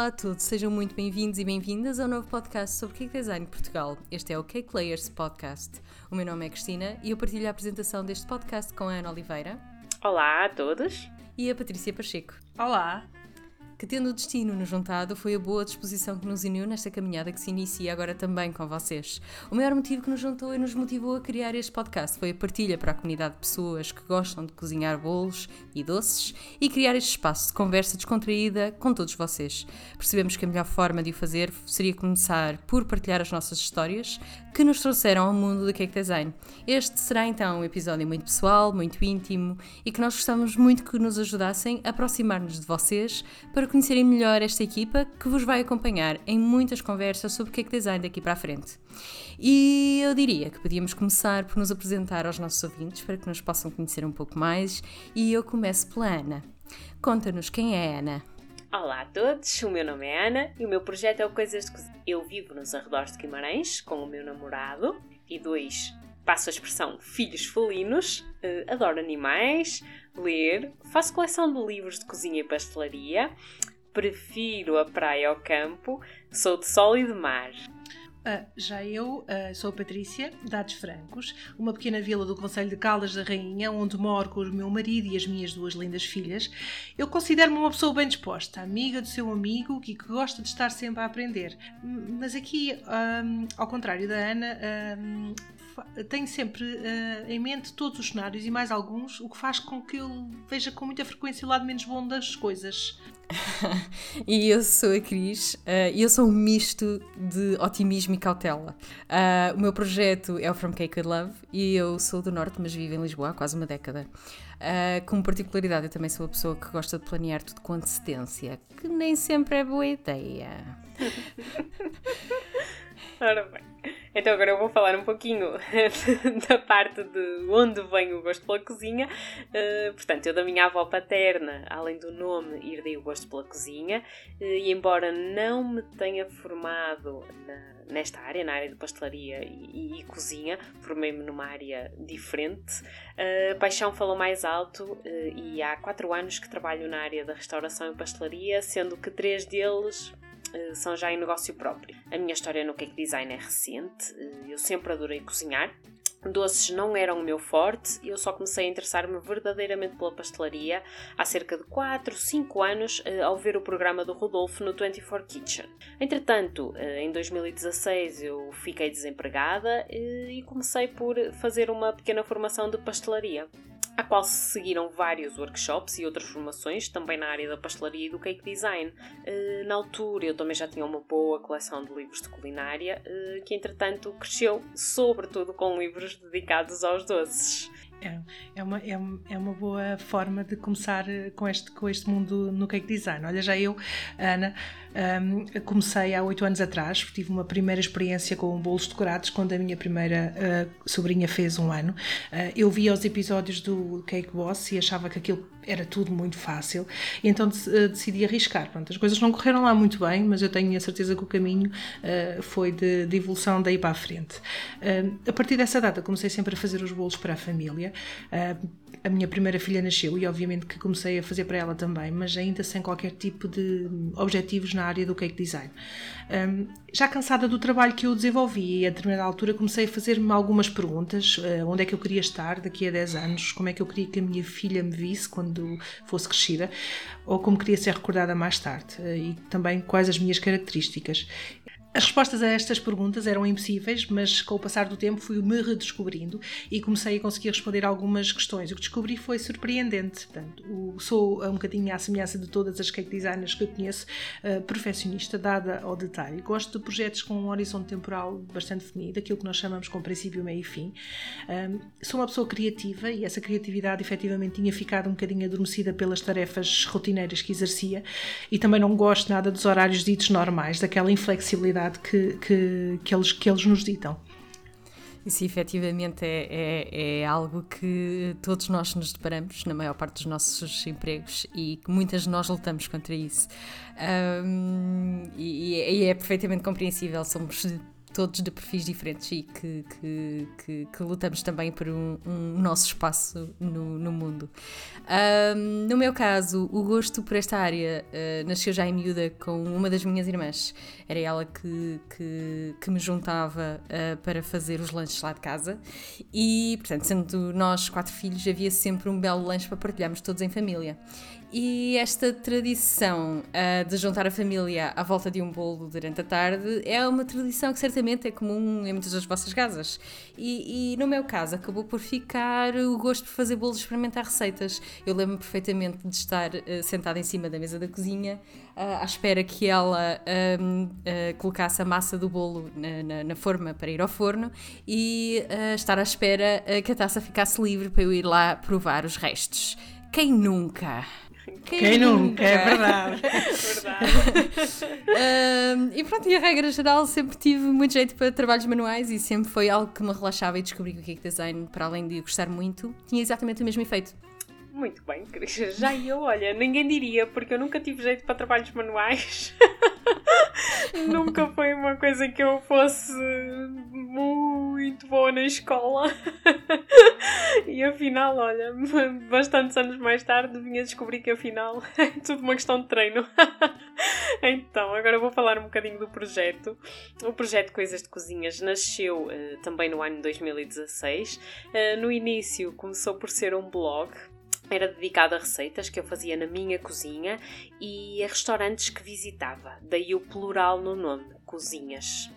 Olá a todos, sejam muito bem-vindos e bem-vindas ao novo podcast sobre Cake Design Portugal. Este é o Cake Layers Podcast. O meu nome é Cristina e eu partilho a apresentação deste podcast com a Ana Oliveira. Olá a todos. E a Patrícia Pacheco. Olá que tendo o destino nos juntado, foi a boa disposição que nos uniu nesta caminhada que se inicia agora também com vocês. O maior motivo que nos juntou e nos motivou a criar este podcast foi a partilha para a comunidade de pessoas que gostam de cozinhar bolos e doces e criar este espaço de conversa descontraída com todos vocês. Percebemos que a melhor forma de o fazer seria começar por partilhar as nossas histórias que nos trouxeram ao mundo do cake design. Este será então um episódio muito pessoal, muito íntimo e que nós gostamos muito que nos ajudassem a aproximar-nos de vocês para conhecerem melhor esta equipa que vos vai acompanhar em muitas conversas sobre cake design daqui para a frente. E eu diria que podíamos começar por nos apresentar aos nossos ouvintes para que nos possam conhecer um pouco mais e eu começo pela Ana. Conta-nos quem é a Ana. Olá a todos, o meu nome é Ana e o meu projeto é o Coisas de Cozinha. Eu vivo nos arredores de Guimarães com o meu namorado e dois, passo a expressão, filhos felinos. Uh, adoro animais, ler, faço coleção de livros de cozinha e pastelaria, prefiro a praia ao campo, sou de sol e de mar. Uh, já eu uh, sou Patrícia, Dados Francos, uma pequena vila do Conselho de Caldas da Rainha, onde moro com o meu marido e as minhas duas lindas filhas. Eu considero-me uma pessoa bem disposta, amiga do seu amigo e que gosta de estar sempre a aprender. Mas aqui, um, ao contrário da Ana, um, tenho sempre uh, em mente todos os cenários e mais alguns, o que faz com que eu veja com muita frequência o lado menos bom das coisas. e eu sou a Cris uh, e eu sou um misto de otimismo e cautela. Uh, o meu projeto é o From Cake Love e eu sou do Norte, mas vivo em Lisboa há quase uma década. Uh, como particularidade, eu também sou a pessoa que gosta de planear tudo com antecedência, que nem sempre é boa ideia. Ora bem. Então agora eu vou falar um pouquinho da parte de onde vem o gosto pela cozinha. Uh, portanto, eu da minha avó paterna, além do nome, herdei o gosto pela cozinha. Uh, e embora não me tenha formado na, nesta área, na área de pastelaria e, e, e cozinha, formei-me numa área diferente. Uh, paixão falou mais alto e há quatro anos que trabalho na área da restauração e pastelaria, sendo que três deles são já em negócio próprio. A minha história no cake design é recente, eh, eu sempre adorei cozinhar. Doces não eram o meu forte e eu só comecei a interessar-me verdadeiramente pela pastelaria há cerca de 4, 5 anos eh, ao ver o programa do Rodolfo no 24 Kitchen. Entretanto, em 2016 eu fiquei desempregada e comecei por fazer uma pequena formação de pastelaria à qual se seguiram vários workshops e outras formações, também na área da pastelaria e do cake design. Eh, na altura eu também já tinha uma boa coleção de livros de culinária, eh, que entretanto cresceu sobretudo com livros dedicados aos doces. É, é, uma, é, é uma boa forma de começar eh, com este, com este mundo no cake design. Olha, já eu, Ana, um, comecei há oito anos atrás, tive uma primeira experiência com bolos decorados quando a minha primeira uh, sobrinha fez um ano. Uh, eu via os episódios do Cake Boss e achava que aquilo era tudo muito fácil, e então uh, decidi arriscar. Pronto, as coisas não correram lá muito bem, mas eu tenho a certeza que o caminho foi de, de, evolução daí para a frente. a partir dessa data comecei sempre a fazer os bolos para a família. a minha primeira filha nasceu e obviamente que comecei a fazer para ela também, mas ainda sem qualquer tipo de objetivos área do cake design. Um, já cansada do trabalho que eu desenvolvi, a determinada altura comecei a fazer-me algumas perguntas: uh, onde é que eu queria estar daqui a 10 anos, como é que eu queria que a minha filha me visse quando fosse crescida, ou como queria ser recordada mais tarde, uh, e também quais as minhas características. As respostas a estas perguntas eram impossíveis, mas com o passar do tempo fui-me redescobrindo e comecei a conseguir responder algumas questões. O que descobri foi surpreendente. Portanto, sou um bocadinho à semelhança de todas as cake designers que eu conheço, uh, perfeccionista, dada ao detalhe. Gosto de projetos com um horizonte temporal bastante definido, aquilo que nós chamamos com princípio, meio e fim. Sou uma pessoa criativa e essa criatividade efetivamente tinha ficado um bocadinho adormecida pelas tarefas rotineiras que exercia e também não gosto nada dos horários ditos normais, daquela inflexibilidade que, que, que, eles, que eles nos ditam. Isso efetivamente é, é, é, algo que todos nós nos deparamos na maior parte dos nossos empregos e que muitas de nós lutamos contra isso. Um, e, e, é perfeitamente compreensível, somos todos de perfis diferentes e que, que, que, que lutamos também por um, um nosso espaço no, no mundo. Um, no meu caso, o gosto por esta área uh, nasceu já em miúda com uma das minhas irmãs. Era ela que, que, que me juntava uh, para fazer os lanches lá de casa e, portanto, sendo nós quatro filhos, havia sempre um belo lanche para partilharmos todos em família. E esta tradição uh, de juntar a família à volta de um bolo durante a tarde é uma tradição que certamente é comum em muitas das vossas casas. E, e no meu caso, acabou por ficar o gosto de fazer bolos e experimentar receitas. Eu lembro-me perfeitamente de estar uh, sentada em cima da mesa da cozinha, uh, à espera que ela colocasse a massa do bolo na, na, na, forma para ir ao forno e estar à espera que a taça ficasse livre para eu ir lá provar os restos. Quem nunca? Quem, Quem nunca? É verdade. verdade. uh, e pronto, e a regra geral, sempre tive muito jeito para trabalhos manuais e sempre foi algo que me relaxava e descobri que o Geek Design, para além de gostar muito, tinha exatamente o mesmo efeito. Muito bem. Já eu, olha, ninguém diria, porque eu nunca tive jeito para trabalhos manuais. nunca foi uma coisa que eu fosse muito boa na escola. e afinal, olha, bastantes anos mais tarde vinha descobrir que afinal é tudo uma questão de treino. então, agora vou falar um bocadinho do projeto. O projeto Coisas de Cozinhas nasceu uh, também no ano 2016. Uh, no início começou por ser um blog era dedicado a receitas que eu fazia na minha cozinha e a restaurantes que visitava, daí o plural no nome, cozinhas.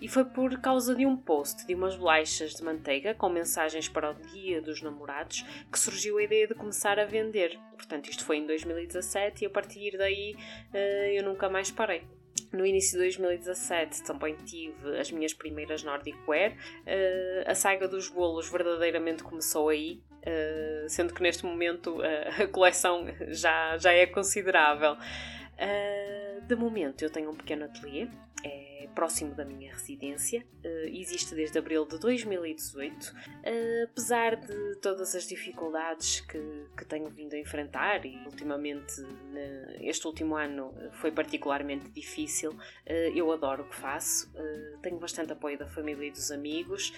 E foi por causa de um post de umas bolachas de manteiga com mensagens para o Dia dos Namorados que surgiu a ideia de começar a vender. Portanto, isto foi em 2017 e a partir daí eh, eu nunca mais parei. No início de 2017 também tive as minhas primeiras Nordic Wear. Uh, a saga dos bolos verdadeiramente começou aí, uh, sendo que neste momento uh, a coleção já, já é considerável. de momento eu tenho um pequeno ateliê, é próximo da minha residência. Uh, existe desde abril de 2018. Uh, eh, apesar de todas as dificuldades que, que tenho vindo a enfrentar, e ultimamente, este último ano foi particularmente difícil, uh, eu adoro o que faço. tenho bastante apoio da família e dos amigos,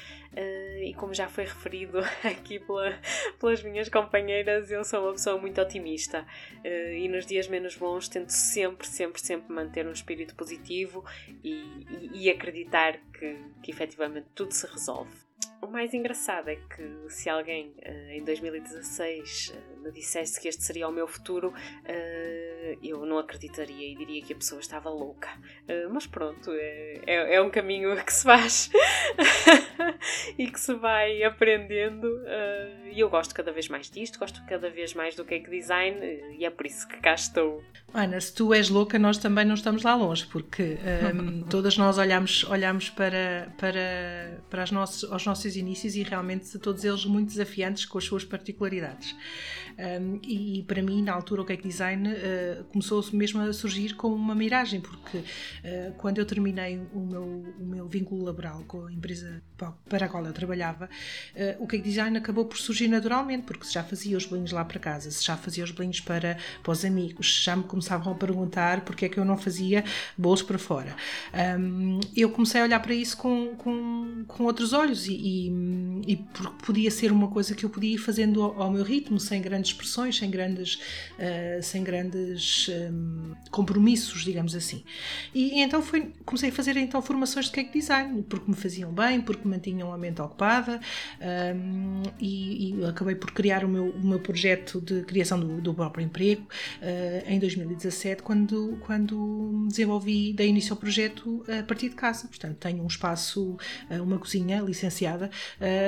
e como já foi referido aqui pela, pelas minhas companheiras, eu sou uma pessoa muito otimista. e nos dias menos bons tento sempre, sempre, sempre manter um espírito positivo e, e, acreditar que, que efetivamente tudo se resolve. O mais engraçado é que se alguém uh, em 2016 uh, me dissesse que este seria o meu futuro, uh, eu não acreditaria e diria que a pessoa estava louca. mas pronto, é, é, é, um caminho que se faz e que se vai aprendendo. E eu gosto cada vez mais disto, gosto cada vez mais do cake design e é por isso que cá estou. Ana, se tu és louca, nós também não estamos lá longe, porque um, todas nós olhamos, olhamos para, para, para as nossos, aos nossos inícios e realmente todos eles muito desafiantes com as suas particularidades. Um, e, e, para mim, na altura, o cake design uh, começou mesmo a surgir como uma miragem, porque uh, quando eu terminei o meu, o meu vínculo laboral com a empresa para a qual eu trabalhava, uh, o cake design acabou por surgir naturalmente, porque se já fazia os bolinhos lá para casa, se já fazia os bolinhos para, para os amigos, já me começavam a perguntar porque é que eu não fazia bolos para fora. Um, eu comecei a olhar para isso com, com, com outros olhos e, e, e podia ser uma coisa que eu podia ir fazendo ao, ao meu ritmo, sem grandes pressões, sem grandes, uh, sem grandes um, compromissos, digamos assim. E, e, então foi, comecei a fazer então formações de cake design, porque me faziam bem, porque mantinham a mente ocupada um, e, acabei por criar o meu, o meu projeto de criação do, do próprio emprego uh, em 2017, quando, quando desenvolvi, dei início ao projeto a partir de casa. Portanto, tenho um espaço, uh, uma cozinha licenciada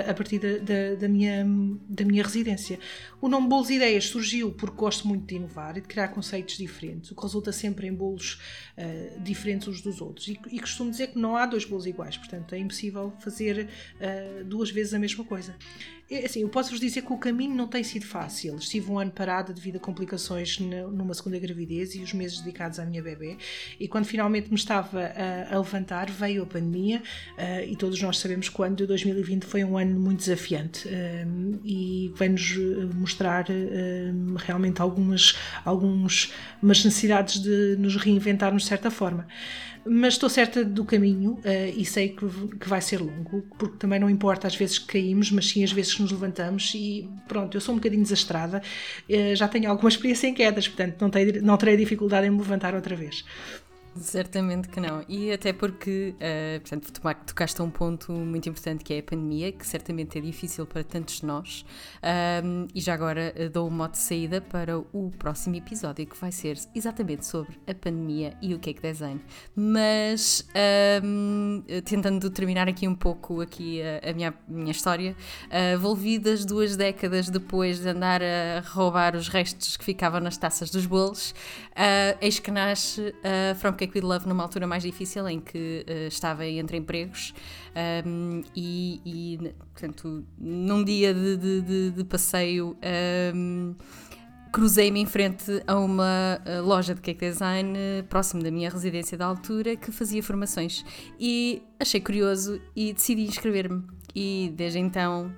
a partir da, da, da, minha, da minha residência. O nome Bolos Ideias surgiu porque gosto muito de inovar e de criar conceitos diferentes, o que resulta sempre em bolos uh, diferentes uns dos outros. E, e, costumo dizer que não há dois bolos iguais, portanto é impossível fazer uh, duas vezes a mesma coisa. É, assim, eu posso-vos dizer que o caminho não tem sido fácil. Estive um ano parada devido a complicações numa segunda gravidez e os meses dedicados à minha bebê. E quando finalmente me estava a, levantar, veio a pandemia uh, e todos nós sabemos que o ano de 2020 foi um ano muito desafiante um, e vai-nos mostrar um, realmente algumas, algumas necessidades de nos reinventarmos de certa forma. Mas estou certa do caminho uh, e sei que, que vai ser longo, porque também não importa às vezes que caímos, mas sim às vezes que nos levantamos e pronto, eu sou um bocadinho desastrada, uh, já tenho alguma experiência em quedas, portanto não, tenho, não terei dificuldade em me levantar outra vez. Certamente que não. E até porque, uh, portanto, tocaste a um ponto muito importante que é a pandemia, que certamente é difícil para tantos de nós. Um, e já agora uh, dou o mote de saída para o próximo episódio, que vai ser exatamente sobre a pandemia e o cake design. Mas, um, tentando terminar aqui um pouco aqui a, a minha, minha história, uh, volvidas duas décadas depois de andar a roubar os restos que ficavam nas taças dos bolos, uh, eis que nasce a From Cake with Love numa altura mais difícil em que uh, estava entre empregos um, e, e, portanto, num dia de, de, de, de passeio. Um, cruzei-me em frente a uma loja de cake design próximo da minha residência da altura que fazia formações e achei curioso e decidi inscrever-me e desde então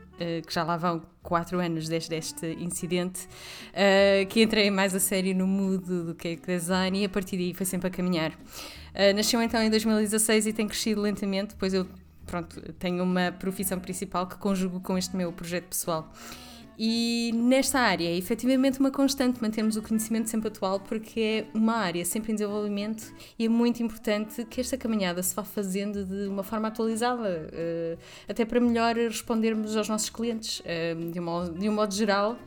que já lá vão quatro anos desde este incidente, uh, que entrei mais a sério no mood do cake design e a partir daí foi sempre a caminhar. Uh, nasceu então em 2016 e tem crescido lentamente, pois eu pronto, tenho uma profissão principal que conjugo com este meu projeto pessoal. E nesta área é efetivamente uma constante mantermos o conhecimento sempre atual, porque é uma área sempre em desenvolvimento e é muito importante que esta caminhada se vá fazendo de uma forma atualizada, eh, até para melhor respondermos aos nossos clientes. Eh, de um modo, de um modo geral,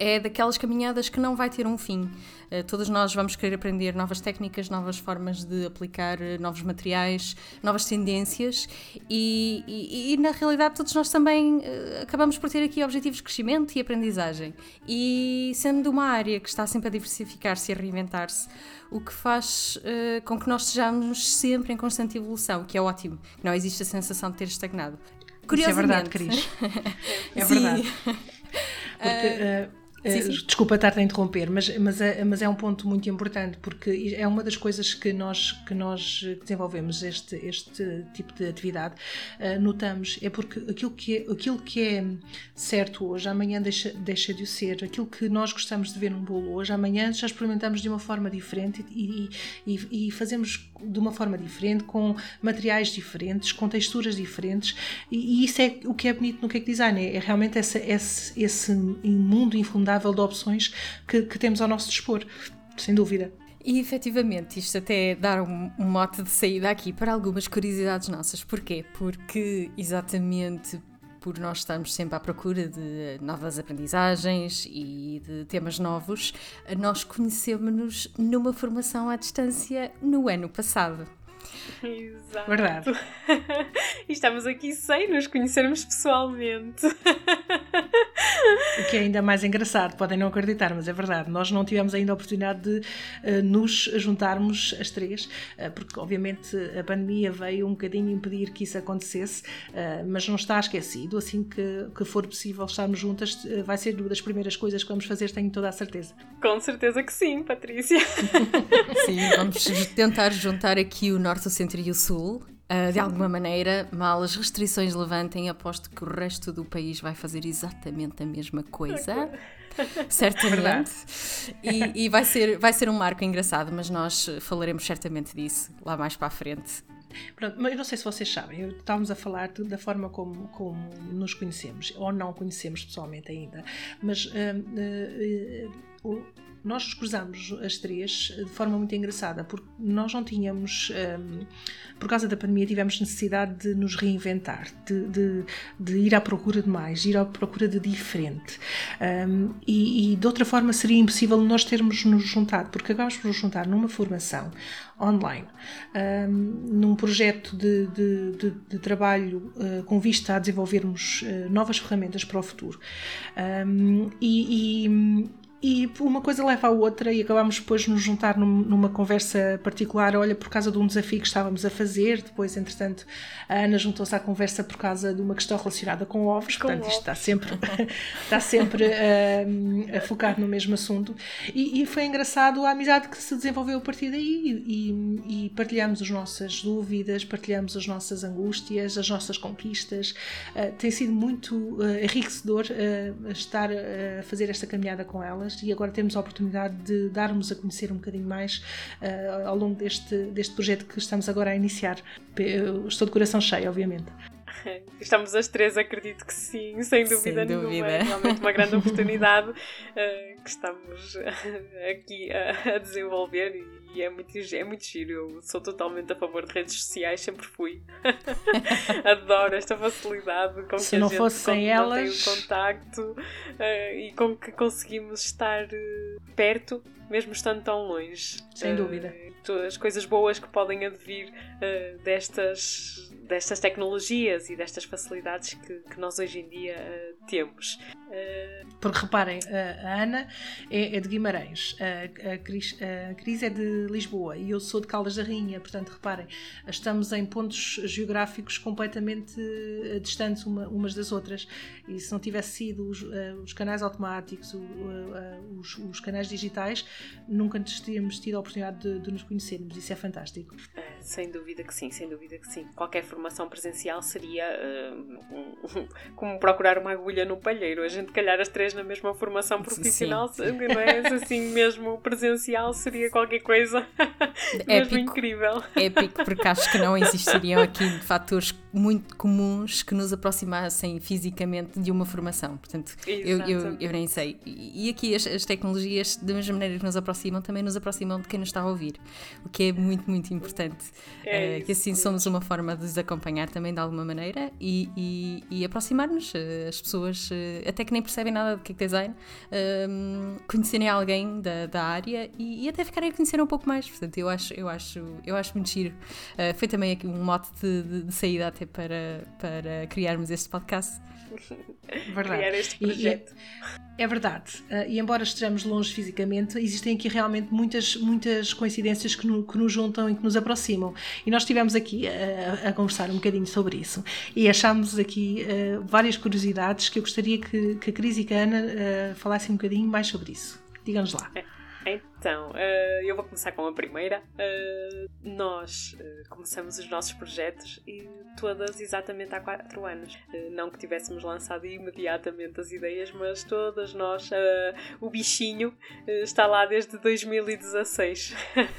é daquelas caminhadas que não vai ter um fim. Uh, todos nós vamos querer aprender novas técnicas, novas formas de aplicar uh, novos materiais, novas tendências e, e, e, na realidade todos nós também uh, acabamos por ter aqui objetivos de crescimento e aprendizagem. E sendo uma área que está sempre a diversificar-se e a reinventar-se, o que faz com que nós estejamos sempre em constante evolução, que é ótimo, que não existe a sensação de ter estagnado. Isso é verdade, Cris. é verdade. Porque Sim, sim. Desculpa estar a interromper, mas, mas, é, mas é um ponto muito importante porque é uma das coisas que nós, que nós desenvolvemos este, este tipo de atividade, uh, notamos, é porque aquilo que é, aquilo que é certo hoje, amanhã deixa, deixa de o ser. Aquilo que nós gostamos de ver num bolo hoje, amanhã já experimentamos de uma forma diferente e, e, e fazemos de uma forma diferente, com materiais diferentes, com texturas diferentes, e, e isso é o que é bonito no cake design, é, é realmente essa, esse, esse mundo infundado de opções que, que temos ao nosso dispor, sem dúvida. E efetivamente, isto até dar um, um, mote de saída aqui para algumas curiosidades nossas. Porquê? Porque exatamente por nós estarmos sempre à procura de novas aprendizagens e de temas novos, nós conhecemos-nos numa formação à distância no ano passado. Exato. Verdade. e estamos aqui sem nos conhecermos pessoalmente. o que é ainda mais engraçado, podem não acreditar, mas é verdade. Nós não tivemos ainda a oportunidade de uh, nos juntarmos as três, uh, porque obviamente a pandemia veio um bocadinho impedir que isso acontecesse, uh, mas não está esquecido. Assim que, que for possível estarmos juntas, vai ser uma das primeiras coisas que vamos fazer, tenho toda a certeza. Com certeza que sim, Patrícia. sim, vamos tentar juntar aqui o Norte, o Centro e o Sul Uh, de alguma maneira, mal as restrições levantem, aposto que o resto do país vai fazer exatamente a mesma coisa. certamente. E, e, vai, ser, vai ser um marco engraçado, mas nós falaremos certamente disso lá mais para a frente. Pronto, mas eu não sei se vocês sabem, estávamos a falar da forma como, como nos conhecemos, ou não conhecemos pessoalmente ainda, mas uh, uh, nós cruzamos as três de forma muito engraçada, porque nós não tínhamos, um, por causa da pandemia, tivemos necessidade de nos reinventar, de, de, de ir à procura de mais, de ir à procura de diferente. Um, e, e, de outra forma seria impossível nós termos nos juntado, porque acabamos por nos juntar numa formação online, um, num projeto de, de, trabalho uh, com vista a desenvolvermos uh, novas ferramentas para o futuro. Um, e, e e uma coisa leva à outra e acabámos depois de nos juntar num, numa conversa particular, olha, por causa de um desafio que estávamos a fazer, depois, entretanto, a Ana juntou-se à conversa por causa de uma questão relacionada com ovos, com portanto, ovos. isto está sempre, está sempre uh, a focar no mesmo assunto. E, e, foi engraçado a amizade que se desenvolveu a partir daí e, e partilhamos as nossas dúvidas, partilhamos as nossas angústias, as nossas conquistas. Uh, tem sido muito uh, enriquecedor estar a fazer esta caminhada com elas elas e agora temos a oportunidade de darmos a conhecer um bocadinho mais uh, ao longo deste, deste projeto que estamos agora a iniciar. estou de coração cheio, obviamente. Estamos as três, acredito que sim, sem dúvida sem nenhuma. Dúvida. É realmente uma grande oportunidade uh, que estamos aqui a, a desenvolver e e é muito, é muito giro. Eu sou totalmente a favor de redes sociais, sempre fui. Adoro esta facilidade com Se que a gente elas... o contacto uh, e com que conseguimos estar uh, perto, mesmo estando tão longe. Sem uh, dúvida. As coisas boas que podem advir destas destas tecnologias e destas facilidades que, que nós hoje em dia uh, temos. Porque reparem, a Ana é, é de Guimarães, a, a, Cris, a Cris é de Lisboa e eu sou de Caldas da Rainha, portanto, reparem, estamos em pontos geográficos completamente distantes uma, umas das outras e se não tivesse sido os, os canais automáticos, os, os, canais digitais, nunca teríamos tido a oportunidade de, de nos conhecermos. Isso é fantástico. sem dúvida que sim, sem dúvida que sim. Qualquer formação presencial seria uh, um, como procurar uma agulha no palheiro. A gente calhar as três na mesma formação profissional, Sim. não é? Assim mesmo presencial seria qualquer coisa mesmo incrível. Épico, porque acho que não existiriam aqui fatores muito comuns que nos aproximassem fisicamente de uma formação. Portanto, eu, eu, eu, nem sei. E aqui as, as tecnologias, da mesma maneira que nos aproximam, também nos aproximam de quem nos está a ouvir, o que é muito, muito importante. É uh, que assim somos uma forma de os acompanhar também de alguma maneira e, e, e aproximar-nos. Uh, as pessoas, uh, até que nem percebem nada do que é design, ehm, conhecerem alguém da, da área e, e, até ficarem a conhecer um pouco mais. Portanto, eu acho, eu acho, eu acho muito giro. foi também aqui um mote de, de, de saída até para, para criarmos este podcast. Verdade. Criar este projeto. E, é verdade. Uh, e embora estejamos longe fisicamente, existem aqui realmente muitas, muitas coincidências que, no, que nos juntam e que nos aproximam. E nós estivemos aqui a, a conversar um bocadinho sobre isso. E achámos aqui uh, várias curiosidades que eu gostaria que, que a Cris e a Ana uh, falassem um bocadinho mais sobre isso. Digam-nos lá. É. Então, uh, eu vou começar com a primeira. Uh, nós uh, começamos os nossos projetos e todas exatamente há 4 anos. não que tivéssemos lançado imediatamente as ideias, mas todas nós, o bichinho está lá desde 2016.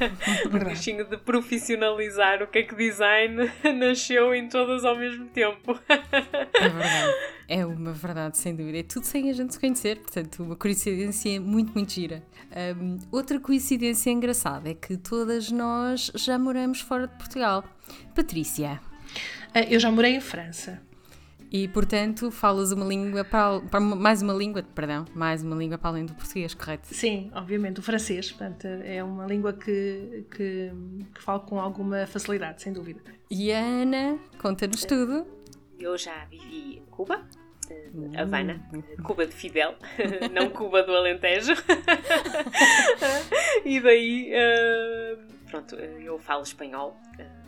o bichinho de profissionalizar o que é que design nasceu em todas ao mesmo tempo. é verdade. É uma verdade, sem dúvida. É tudo sem a gente se conhecer, portanto, uma coincidência muito, muito gira. Um, outra coincidência engraçada é que todas nós já moramos fora de Portugal. Patrícia. Ah, eu já morei em França. E, portanto, falas uma língua para, mais uma língua, perdão, mais uma língua para além do português, correto? Sim, obviamente, o francês, portanto, é uma língua que, que, que falo com alguma facilidade, sem dúvida. E a Ana, conta-nos tudo. Eu já vivi em Cuba, Havana, uh, Cuba de Fidel, não Cuba do Alentejo. e daí, uh, pronto, eu falo espanhol.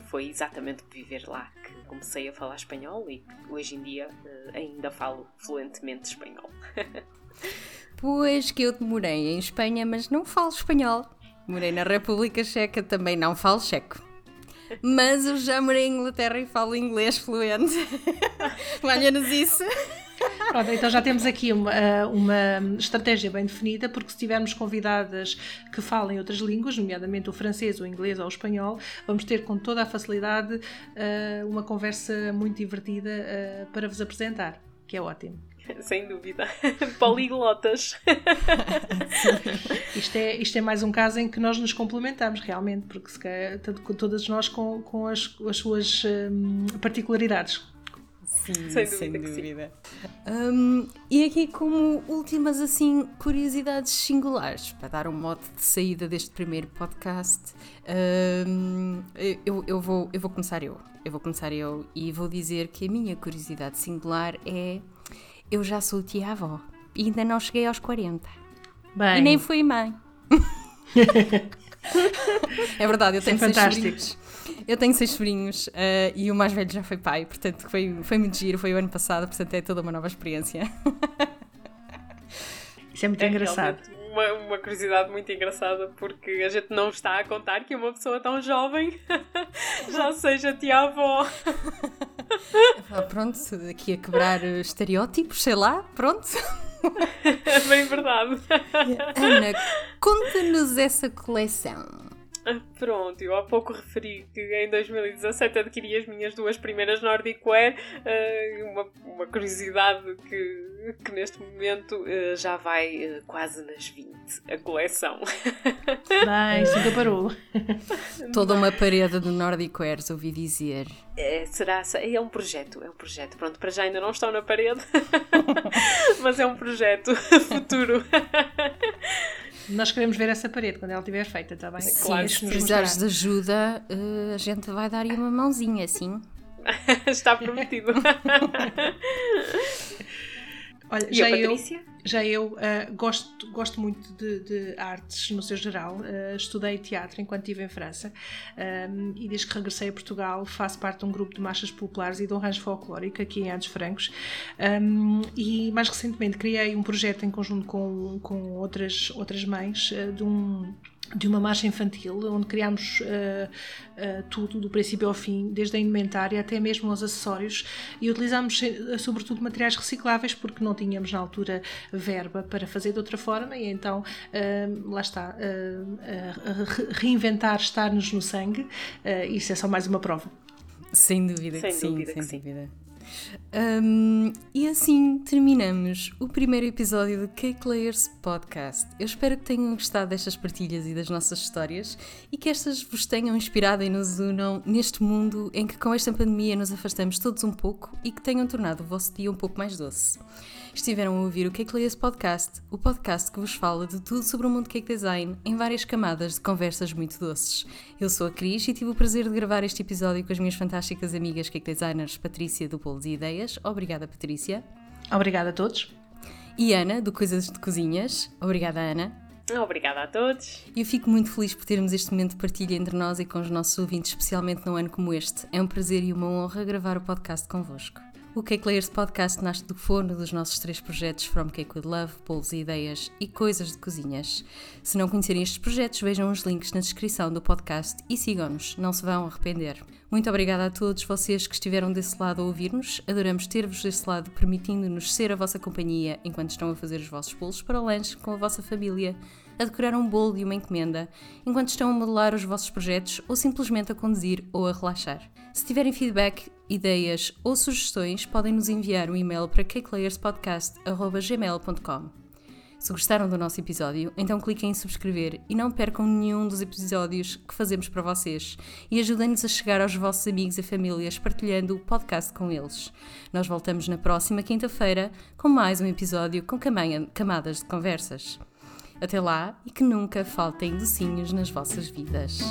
foi exatamente por viver lá que comecei a falar espanhol e hoje em dia ainda falo fluentemente espanhol. pois que eu demorei em Espanha, mas não falo espanhol. Morei na República Checa, também não falo checo. Mas eu já morei em Inglaterra e falo inglês fluente. Valha-nos isso. Pronto, então já temos aqui uma, eh, uma estratégia bem definida, porque se tivermos convidadas que falem outras línguas, nomeadamente o francês, o inglês ou o espanhol, vamos ter com toda a facilidade eh, uma conversa muito divertida eh, para vos apresentar, que é ótimo. Sem dúvida. Poliglotas. isto, é, isto é mais um caso em que nós nos complementamos realmente, porque se quer, todas nós com, com as, as suas um, particularidades. Sim, sem dúvida. Sem dúvida. Um, e aqui, como últimas assim curiosidades singulares, para dar um mote de saída deste primeiro podcast, um, eu, eu, vou, eu vou começar eu. Eu vou começar eu e vou dizer que a minha curiosidade singular é eu já sou tia-avó e ainda não cheguei aos 40. Bem. E nem fui mãe. é verdade, eu tenho é seis. Eu tenho seis sobrinhos uh, e o mais velho já foi pai, portanto foi, foi muito giro, foi o ano passado, portanto é toda uma nova experiência. Isso é muito é engraçado. Uma, uma curiosidade muito engraçada porque a gente não está a contar que uma pessoa tão jovem já seja tia-avó. pronto, aqui a quebrar estereótipos, sei lá, pronto. Bem verdade. Ana, conta-nos essa coleção. Pronto, eu há pouco referi que em 2017 adquiri as minhas duas primeiras Nordic Wear. Uh, uma, uma curiosidade que, que neste momento uh, já vai uh, quase nas 20, a coleção. Nice, nunca parou. Toda uma parede de Nordic Wears, ouvi dizer. É, será, é um projeto, é um projeto. Pronto, para já ainda não estão na parede, mas é um projeto futuro. Nós queremos ver essa parede quando ela estiver feita, está bem? Sim, claro, se precisares de ajuda, uh, a gente vai dar-lhe uma mãozinha, assim. Está prometido. Olha, e já eu, Patrícia? Já eu uh, gosto, gosto muito de, de, artes no seu geral. Uh, estudei teatro enquanto estive em França um, e desde que regressei a Portugal faço parte de um grupo de marchas populares e de um rancho folclórico aqui em Andes Francos. Um, e mais recentemente criei um projeto em conjunto com, com outras, outras mães uh, de um de uma marcha infantil, onde criámos uh, uh, tudo, do princípio ao fim, desde a indumentária até mesmo os acessórios, e utilizámos uh, sobretudo materiais recicláveis, porque não tínhamos na altura verba para fazer de outra forma, e então lá está, reinventar estar-nos no sangue, isso é só mais uma prova. Sem dúvida sem que dúvida sim, que sem sim. dúvida. Um, e assim terminamos o primeiro episódio do Cake Layers Podcast. Eu espero que tenham gostado destas partilhas e das nossas histórias e que estas vos tenham inspirado e nos unam neste mundo em que com esta pandemia nos afastamos todos um pouco e que tenham tornado o vosso dia um pouco mais doce. Estiveram a ouvir o Cake Layers Podcast, o podcast que vos fala de tudo sobre o mundo cake design em várias camadas de conversas muito doces. Eu sou a Cris e tive o prazer de gravar este episódio com as minhas fantásticas amigas cake designers Patrícia do Bolos e Ideias. Obrigada, Patrícia. Obrigada a todos. E Ana, do Coisas de Cozinhas. Obrigada, Ana. Obrigada a todos. Eu fico muito feliz por termos este momento de partilha entre nós e com os nossos ouvintes, especialmente num ano como este. É um prazer e uma honra gravar o podcast convosco. O Cake Layers Podcast nasce do forno dos nossos três projetos From Cake with Love, Bolos e Ideias e Coisas de Cozinhas. Se não conhecerem estes projetos, vejam os links na descrição do podcast e sigam-nos, não se vão arrepender. Muito obrigada a todos vocês que estiveram desse lado a ouvir-nos. Adoramos ter-vos desse lado, permitindo-nos ser a vossa companhia enquanto estão a fazer os vossos bolos para o lanche com a vossa família a decorar um bolo de uma encomenda, enquanto estão a modelar os vossos projetos ou simplesmente a conduzir ou a relaxar. Se tiverem feedback, ideias ou sugestões, podem nos enviar um e-mail para cakelayerspodcast.gmail.com. Se gostaram do nosso episódio, então cliquem em subscrever e não percam nenhum dos episódios que fazemos para vocês e ajudem-nos a chegar aos vossos amigos e famílias partilhando o podcast com eles. Nós voltamos na próxima quinta-feira com mais um episódio com camadas de conversas. Até lá e que nunca faltem docinhos nas vossas vidas.